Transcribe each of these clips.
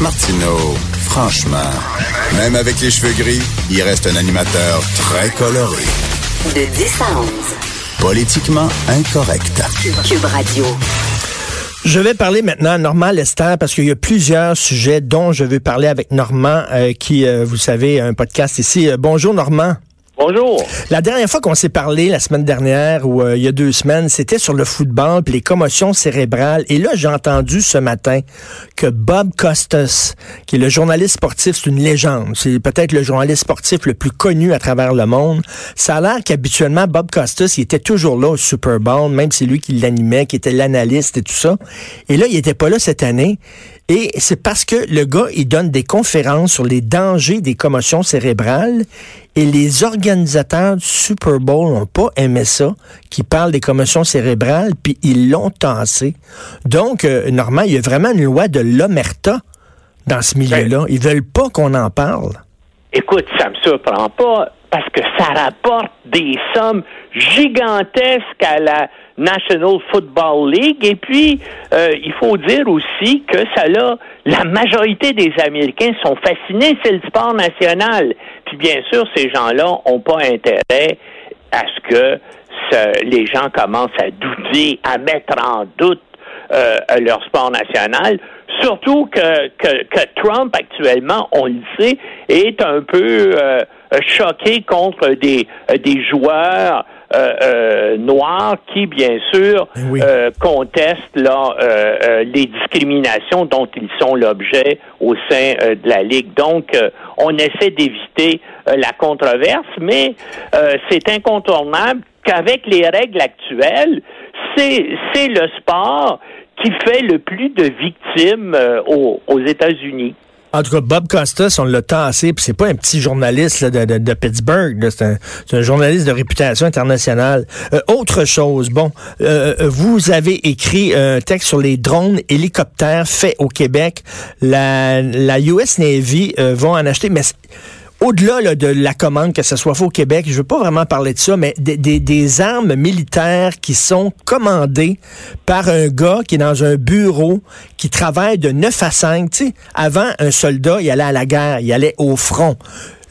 Martineau, franchement, même avec les cheveux gris, il reste un animateur très coloré. De 10 à 11. Politiquement incorrect. Cube Radio. Je vais parler maintenant à Normand Lester parce qu'il y a plusieurs sujets dont je veux parler avec Normand, euh, qui, euh, vous savez, a un podcast ici. Euh, bonjour Normand. Bonjour. La dernière fois qu'on s'est parlé, la semaine dernière ou euh, il y a deux semaines, c'était sur le football puis les commotions cérébrales. Et là, j'ai entendu ce matin que Bob Costas, qui est le journaliste sportif, c'est une légende. C'est peut-être le journaliste sportif le plus connu à travers le monde. Ça a l'air qu'habituellement, Bob Costas, il était toujours là au Super Bowl, même c'est lui qui l'animait, qui était l'analyste et tout ça. Et là, il était pas là cette année. Et c'est parce que le gars, il donne des conférences sur les dangers des commotions cérébrales et les organisateurs du Super Bowl n'ont pas aimé ça, qui parlent des commotions cérébrales, puis ils l'ont tassé. Donc, euh, normalement, il y a vraiment une loi de l'omerta dans ce milieu-là. Ils veulent pas qu'on en parle. Écoute, ça me surprend pas parce que ça rapporte des sommes gigantesques à la National Football League. Et puis, euh, il faut dire aussi que ça là, la majorité des Américains sont fascinés, c'est le sport national. Puis bien sûr, ces gens-là n'ont pas intérêt à ce que les gens commencent à douter, à mettre en doute euh, leur sport national. Surtout que, que, Trump, actuellement, on le sait, est un peu euh, choqué contre des, des joueurs euh, euh, noirs qui, bien sûr, Eh euh, contestent là, les discriminations dont ils sont l'objet au sein de la Ligue. Donc, on essaie d'éviter la controverse, mais c'est incontournable qu'avec les règles actuelles, c'est le sport qui fait le plus de victimes aux, aux États-Unis. En tout cas, Bob Costas, on l'a tassé, puis c'est pas un petit journaliste de, Pittsburgh, c'est un, journaliste de réputation internationale. Euh, autre chose, bon, euh, vous avez écrit un texte sur les drones hélicoptères faits au Québec. La, US Navy euh, vont en acheter, mais au-delà de la commande, que ce soit au Québec, je veux pas vraiment parler de ça, mais des, des, des, armes militaires qui sont commandées par un gars qui est dans un bureau, qui travaille de 9 à 5. Tu sais, avant, un soldat, il allait à la guerre, il allait au front.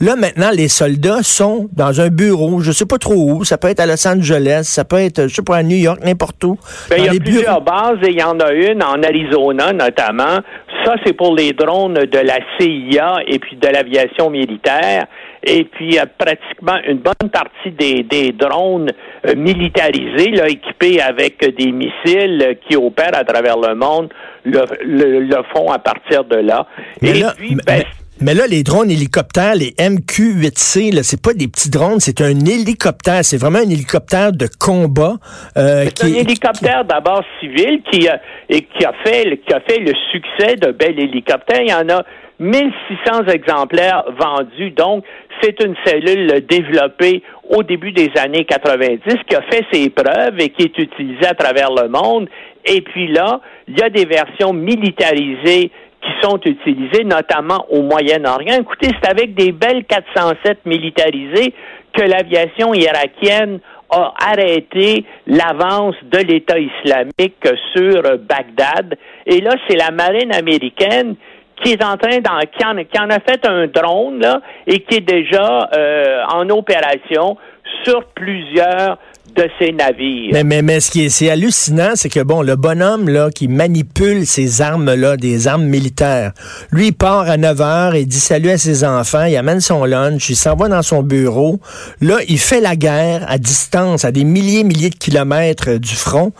Là, maintenant, les soldats sont dans un bureau, je sais pas trop où, ça peut être à Los Angeles, ça peut être, je sais pas, à New York, n'importe où. Ben, il y a plusieurs bases et il y en a une en Arizona, notamment. Ça, c'est pour les drones de la CIA et puis de l'aviation militaire. Et puis, pratiquement une bonne partie des, des drones euh, militarisés, là, équipés avec des missiles qui opèrent à travers le monde, le, le, le font à partir de là. Mais et là, puis, ben, mais... Mais là, les drones hélicoptères, les MQ-8C, là, c'est pas des petits drones, c'est un hélicoptère. C'est vraiment un hélicoptère de combat. Euh, c'est un hélicoptère d'abord civil qui a, et qui a fait, qui a fait le succès de bel hélicoptère. Il y en a 1600 exemplaires vendus. Donc, c'est une cellule développée au début des années 90 qui a fait ses preuves et qui est utilisée à travers le monde. Et puis là, il y a des versions militarisées qui sont utilisées, notamment au Moyen-Orient. Écoutez, c'est avec des belles 407 militarisées que l'aviation irakienne a arrêté l'avance de l'État islamique sur Bagdad. Et là, c'est la marine américaine qui est en train d'en, qui qui en a fait un drone là et qui est déjà euh, en opération sur plusieurs de ces navires. Mais, mais, mais ce qui est, c'est hallucinant, c'est que bon, le bonhomme là qui manipule ces armes-là, des armes militaires, lui il part à 9 heures, il dit salut à ses enfants, il amène son lunch, il s'en va dans son bureau. Là, il fait la guerre à distance, à des milliers, milliers de kilomètres du front.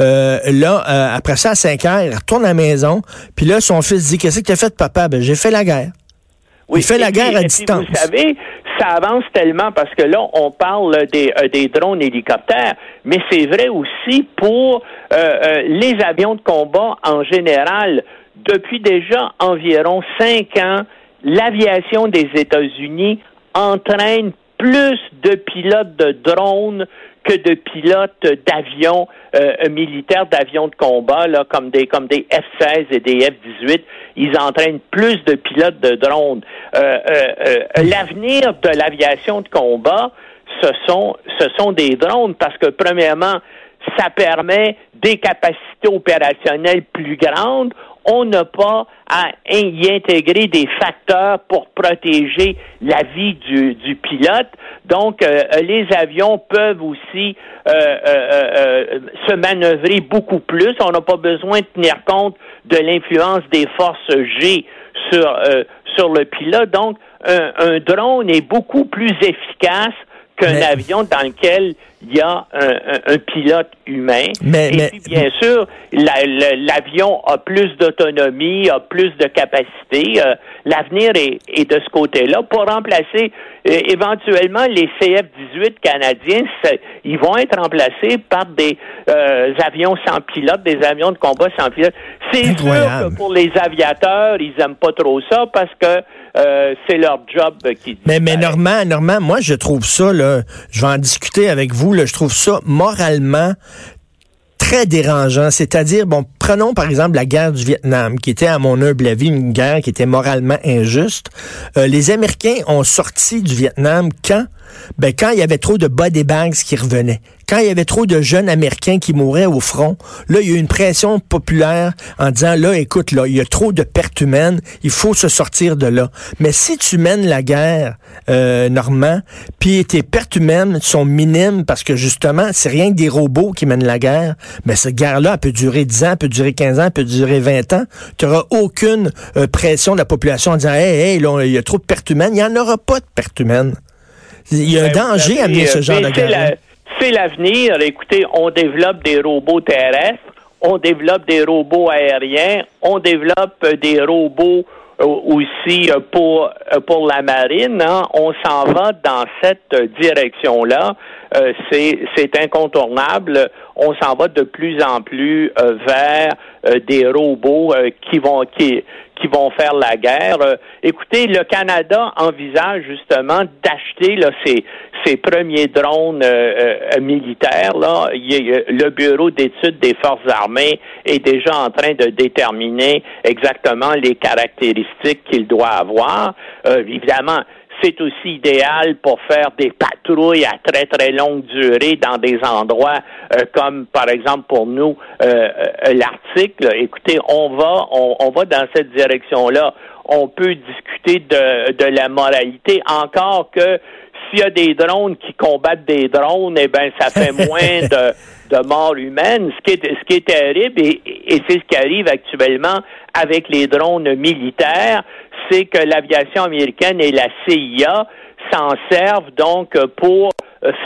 Euh, là, euh, après ça, à 5 heures, il retourne à la maison, puis là, son fils dit qu'est-ce que tu as fait, papa Ben j'ai fait la guerre. Oui, il fait la guerre puis, à distance. Vous savez, ça avance tellement parce que là, on parle des, euh, drones hélicoptères, mais c'est vrai aussi pour euh, euh, les avions de combat en général. Depuis déjà environ cinq ans, l'aviation des États-Unis entraîne plus de pilotes de drones que de pilotes d'avions euh, militaires, d'avions de combat, là, comme des comme des F-16 et des F-18. Ils entraînent plus de pilotes de drones. Euh, euh, L'avenir de l'aviation de combat, ce sont ce sont des drones parce que premièrement, ça permet des capacités opérationnelles plus grandes. On n'a pas à y intégrer des facteurs pour protéger la vie du, pilote. Donc, euh, les avions peuvent aussi euh, euh, se manœuvrer beaucoup plus. On n'a pas besoin de tenir compte de l'influence des forces G sur, sur le pilote. Donc, un drone est beaucoup plus efficace qu'un avion dans lequel il y a un, pilote humain. Et puis, bien sûr, l'avion a plus d'autonomie, a plus de capacité. Euh, l'avenir est, de ce côté-là. Pour remplacer euh, éventuellement les CF-18 canadiens, ils vont être remplacés par des euh, avions sans pilote, des avions de combat sans pilote. C'est sûr que pour les aviateurs, ils aiment pas trop ça parce que c'est leur job qui. Mais, mais Normand, Normand, moi je trouve ça là, je vais en discuter avec vous je trouve ça moralement dérangeant. C'est-à-dire, bon, prenons par exemple la guerre du Vietnam, qui était à mon humble avis une guerre qui était moralement injuste. Euh, les Américains ont sorti du Vietnam quand? Ben, quand il y avait trop de body bags qui revenaient quand il y avait trop de jeunes Américains qui mouraient au front, là, il y a eu une pression populaire en disant, là, écoute, là, il y a trop de pertes humaines, il faut se sortir de là. Mais si tu mènes la guerre, euh, Normand, puis tes pertes humaines sont minimes parce que justement, c'est rien que des robots qui mènent la guerre, mais cette guerre-là peut durer 10 ans, peut durer 15 ans, peut durer 20 ans. Tu n'auras aucune euh, pression de la population en disant, hey, hey, là, il y a trop de pertes humaines. Il n'y en aura pas de pertes humaines. Il y a un ben, danger à mener ce genre de guerre c'est l'avenir. Écoutez, on développe des robots terrestres, on développe des robots aériens, on développe des robots euh, aussi euh, pour euh, pour la marine. Hein. On s'en va dans cette direction-là. c'est c'est incontournable. On s'en va de plus en plus vers des robots qui vont qui qui vont faire la guerre. écoutez, le Canada envisage justement d'acheter là, ces premiers drones euh, euh, militaires, là, le Bureau d'études des forces armées est déjà en train de déterminer exactement les caractéristiques qu'il doit avoir. Euh, évidemment, c'est aussi idéal pour faire des patrouilles à très très longue durée dans des endroits comme par exemple pour nous l'Arctique. Écoutez, on va on, on va dans cette direction-là. On peut discuter de, de la moralité encore que s'il y a des drones qui combattent des drones, eh ben ça fait moins de, de morts humaines. Ce qui est, ce qui est terrible, et, et c'est ce qui arrive actuellement avec les drones militaires, c'est que l'aviation américaine et la CIA s'en servent donc pour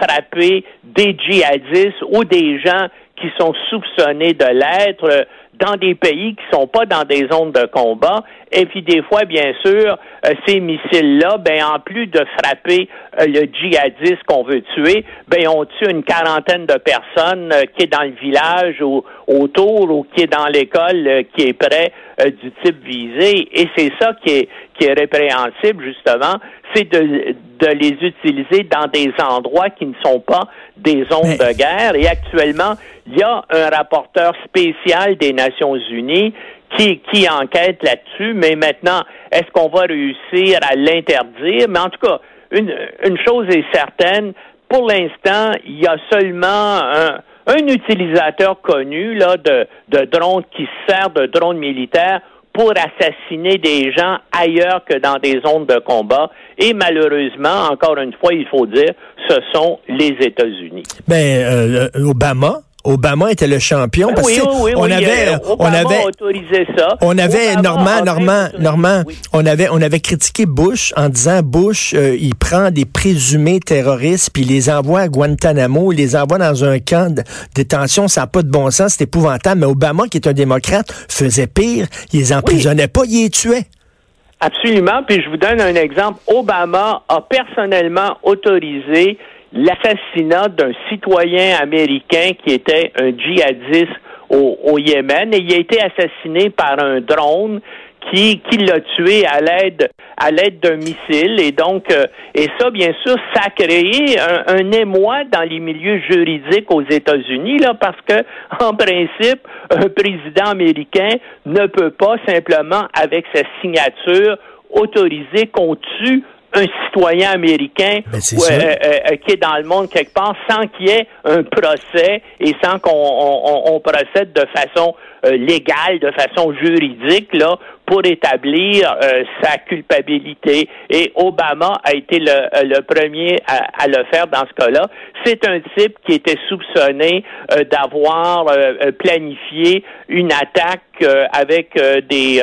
frapper des djihadistes ou des gens qui sont soupçonnés de l'être dans des pays qui sont pas dans des zones de combat. Et puis des fois, bien sûr, euh, ces missiles-là, ben en plus de frapper euh, le djihadiste qu'on veut tuer, ben on tue une quarantaine de personnes euh, qui est dans le village ou autour ou qui est dans l'école qui est près du type visé. Et c'est ça qui est qui est répréhensible justement, c'est de, de les utiliser dans des endroits qui ne sont pas des zones de guerre. Et actuellement, il y a un rapporteur spécial des Nations Unies qui, enquête là-dessus, mais maintenant, est-ce qu'on va réussir à l'interdire? Mais en tout cas, une, chose est certaine, pour l'instant, il y a seulement un, utilisateur connu là, de, drones qui sert de drones militaires pour assassiner des gens ailleurs que dans des zones de combat. Et malheureusement, encore une fois, il faut dire, ce sont les États-Unis. Ben, euh, Obama Obama était le champion parce oui, oui, on avait, on avait, autorisé ça. On avait Normand, Normand, Normand, on avait, on avait critiqué Bush en disant Bush, euh, il prend des présumés terroristes puis il les envoie à Guantanamo, il les envoie dans un camp de détention, ça n'a pas de bon sens, c'est épouvantable. Mais Obama, qui est un démocrate, faisait pire, il les emprisonnait pas, il les tuait. Absolument. Puis je vous donne un exemple. Obama a personnellement autorisé l'assassinat d'un citoyen américain qui était un djihadiste au, Yémen. Et il a été assassiné par un drone qui, qui l'a tué à l'aide à l'aide d'un missile. Et donc euh, et ça bien sûr ça a créé un, émoi dans les milieux juridiques aux États-Unis là parce que en principe un président américain ne peut pas simplement avec sa signature autoriser qu'on tue un citoyen américain ben, euh, euh, euh, qui est dans le monde quelque part sans qu'il y ait un procès et sans qu'on on, procède de façon légale, de façon juridique, là, pour établir sa culpabilité. Et Obama a été le, premier à, le faire dans ce cas-là. C'est un type qui était soupçonné d'avoir planifié une attaque avec des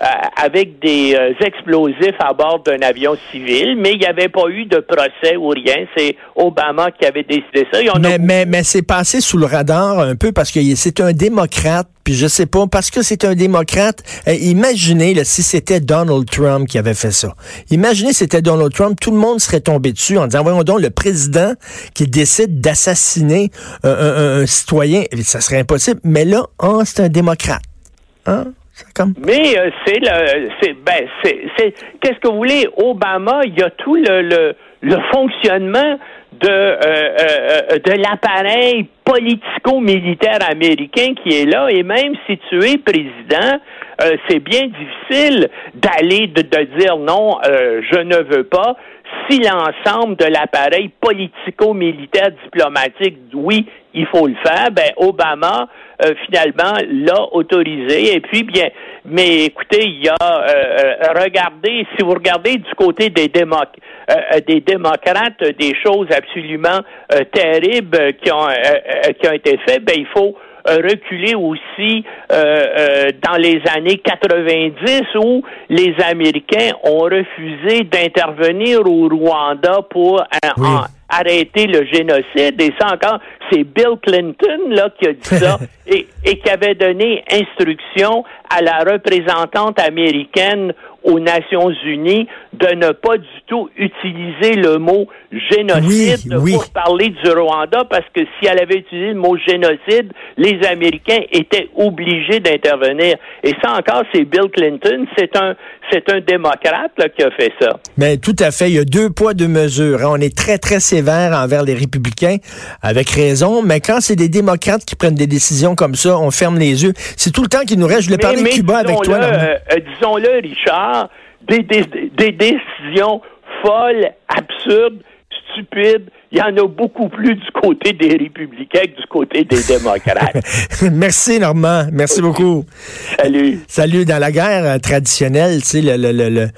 euh, avec des euh, explosifs à bord d'un avion civil, mais il n'y avait pas eu de procès ou rien. C'est Obama qui avait décidé ça. mais, mais, mais c'est passé sous le radar un peu parce que c'est un démocrate, puis je sais pas, parce que c'est un démocrate. Euh, imaginez si c'était Donald Trump qui avait fait ça. Imaginez si c'était Donald Trump, tout le monde serait tombé dessus en disant, voyons donc, le président qui décide d'assassiner un, citoyen, ça serait impossible. Mais là, oh, c'est un démocrate. Hein? Mais euh, c'est le, c'est, ben, c'est, qu'est-ce que vous voulez, Obama, il y a tout le, le, le fonctionnement de, euh, euh, de l'appareil politico-militaire américain qui est là, et même si tu es président, c'est bien difficile d'aller de, de dire non, je ne veux pas si l'ensemble de l'appareil politico-militaire diplomatique, oui, il faut le faire, ben Obama euh, finalement l'a autorisé. Et puis bien, mais écoutez, il y a euh, euh, regardez, si vous regardez du côté des démocrates, des démocrates, des choses absolument terribles qui ont qui ont été faites, ben il faut reculer aussi dans les années 90 où les Américains ont refusé d'intervenir au Rwanda pour un, arrêter le génocide. Et ça encore, c'est Bill Clinton là qui a dit ça et, et qui avait donné instruction à la représentante américaine aux Nations Unies de ne pas du tout utiliser le mot génocide pour parler du Rwanda parce que si elle avait utilisé le mot génocide, les Américains étaient obligés d'intervenir. Et ça encore, c'est Bill Clinton, c'est un c'est un démocrate là, qui a fait ça. Mais tout à fait, il y a deux poids deux mesures. Hein. On est très très sévère envers les républicains avec raison, mais quand c'est des démocrates qui prennent des décisions comme ça, on ferme les yeux. C'est tout le temps qu'il nous reste. Je voulais parler de Cuba avec toi. Euh, euh, disons-le, Richard, des, des, décisions folles, absurdes, stupides. Il y en a beaucoup plus du côté des républicains que du côté des démocrates. Merci, Normand. Merci beaucoup. Salut. Salut. Dans la guerre euh, traditionnelle, tu sais, le, le, le le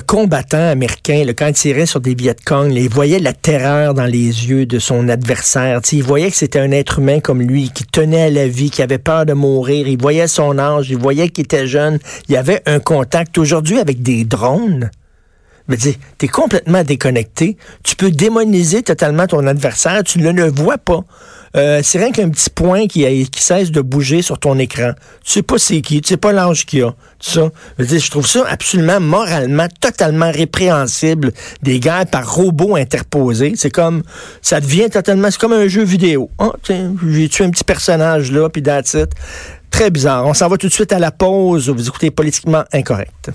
combattant américain, le, quand il tirait sur des Viet Cong, il voyait la terreur dans les yeux de son adversaire. il voyait que c'était un être humain comme lui, qui tenait à la vie, qui avait peur de mourir. Il voyait son âge, il voyait qu'il était jeune. Il y avait un contact. Aujourd'hui, avec des drones, mais tu es complètement déconnecté. Tu peux démoniser totalement ton adversaire. Tu ne le vois pas. Euh, c'est rien qu'un petit point qui, qui cesse de bouger sur ton écran. Tu sais pas c'est qui, tu sais pas l'ange qu'il a. Ça. Je, trouve ça absolument moralement totalement répréhensible des guerres par robots interposés. C'est comme ça devient totalement c'est comme un jeu vidéo. Oh, j'ai tué un petit personnage là puis that's Très bizarre. On s'en va tout de suite à la pause. Vous écoutez politiquement incorrect.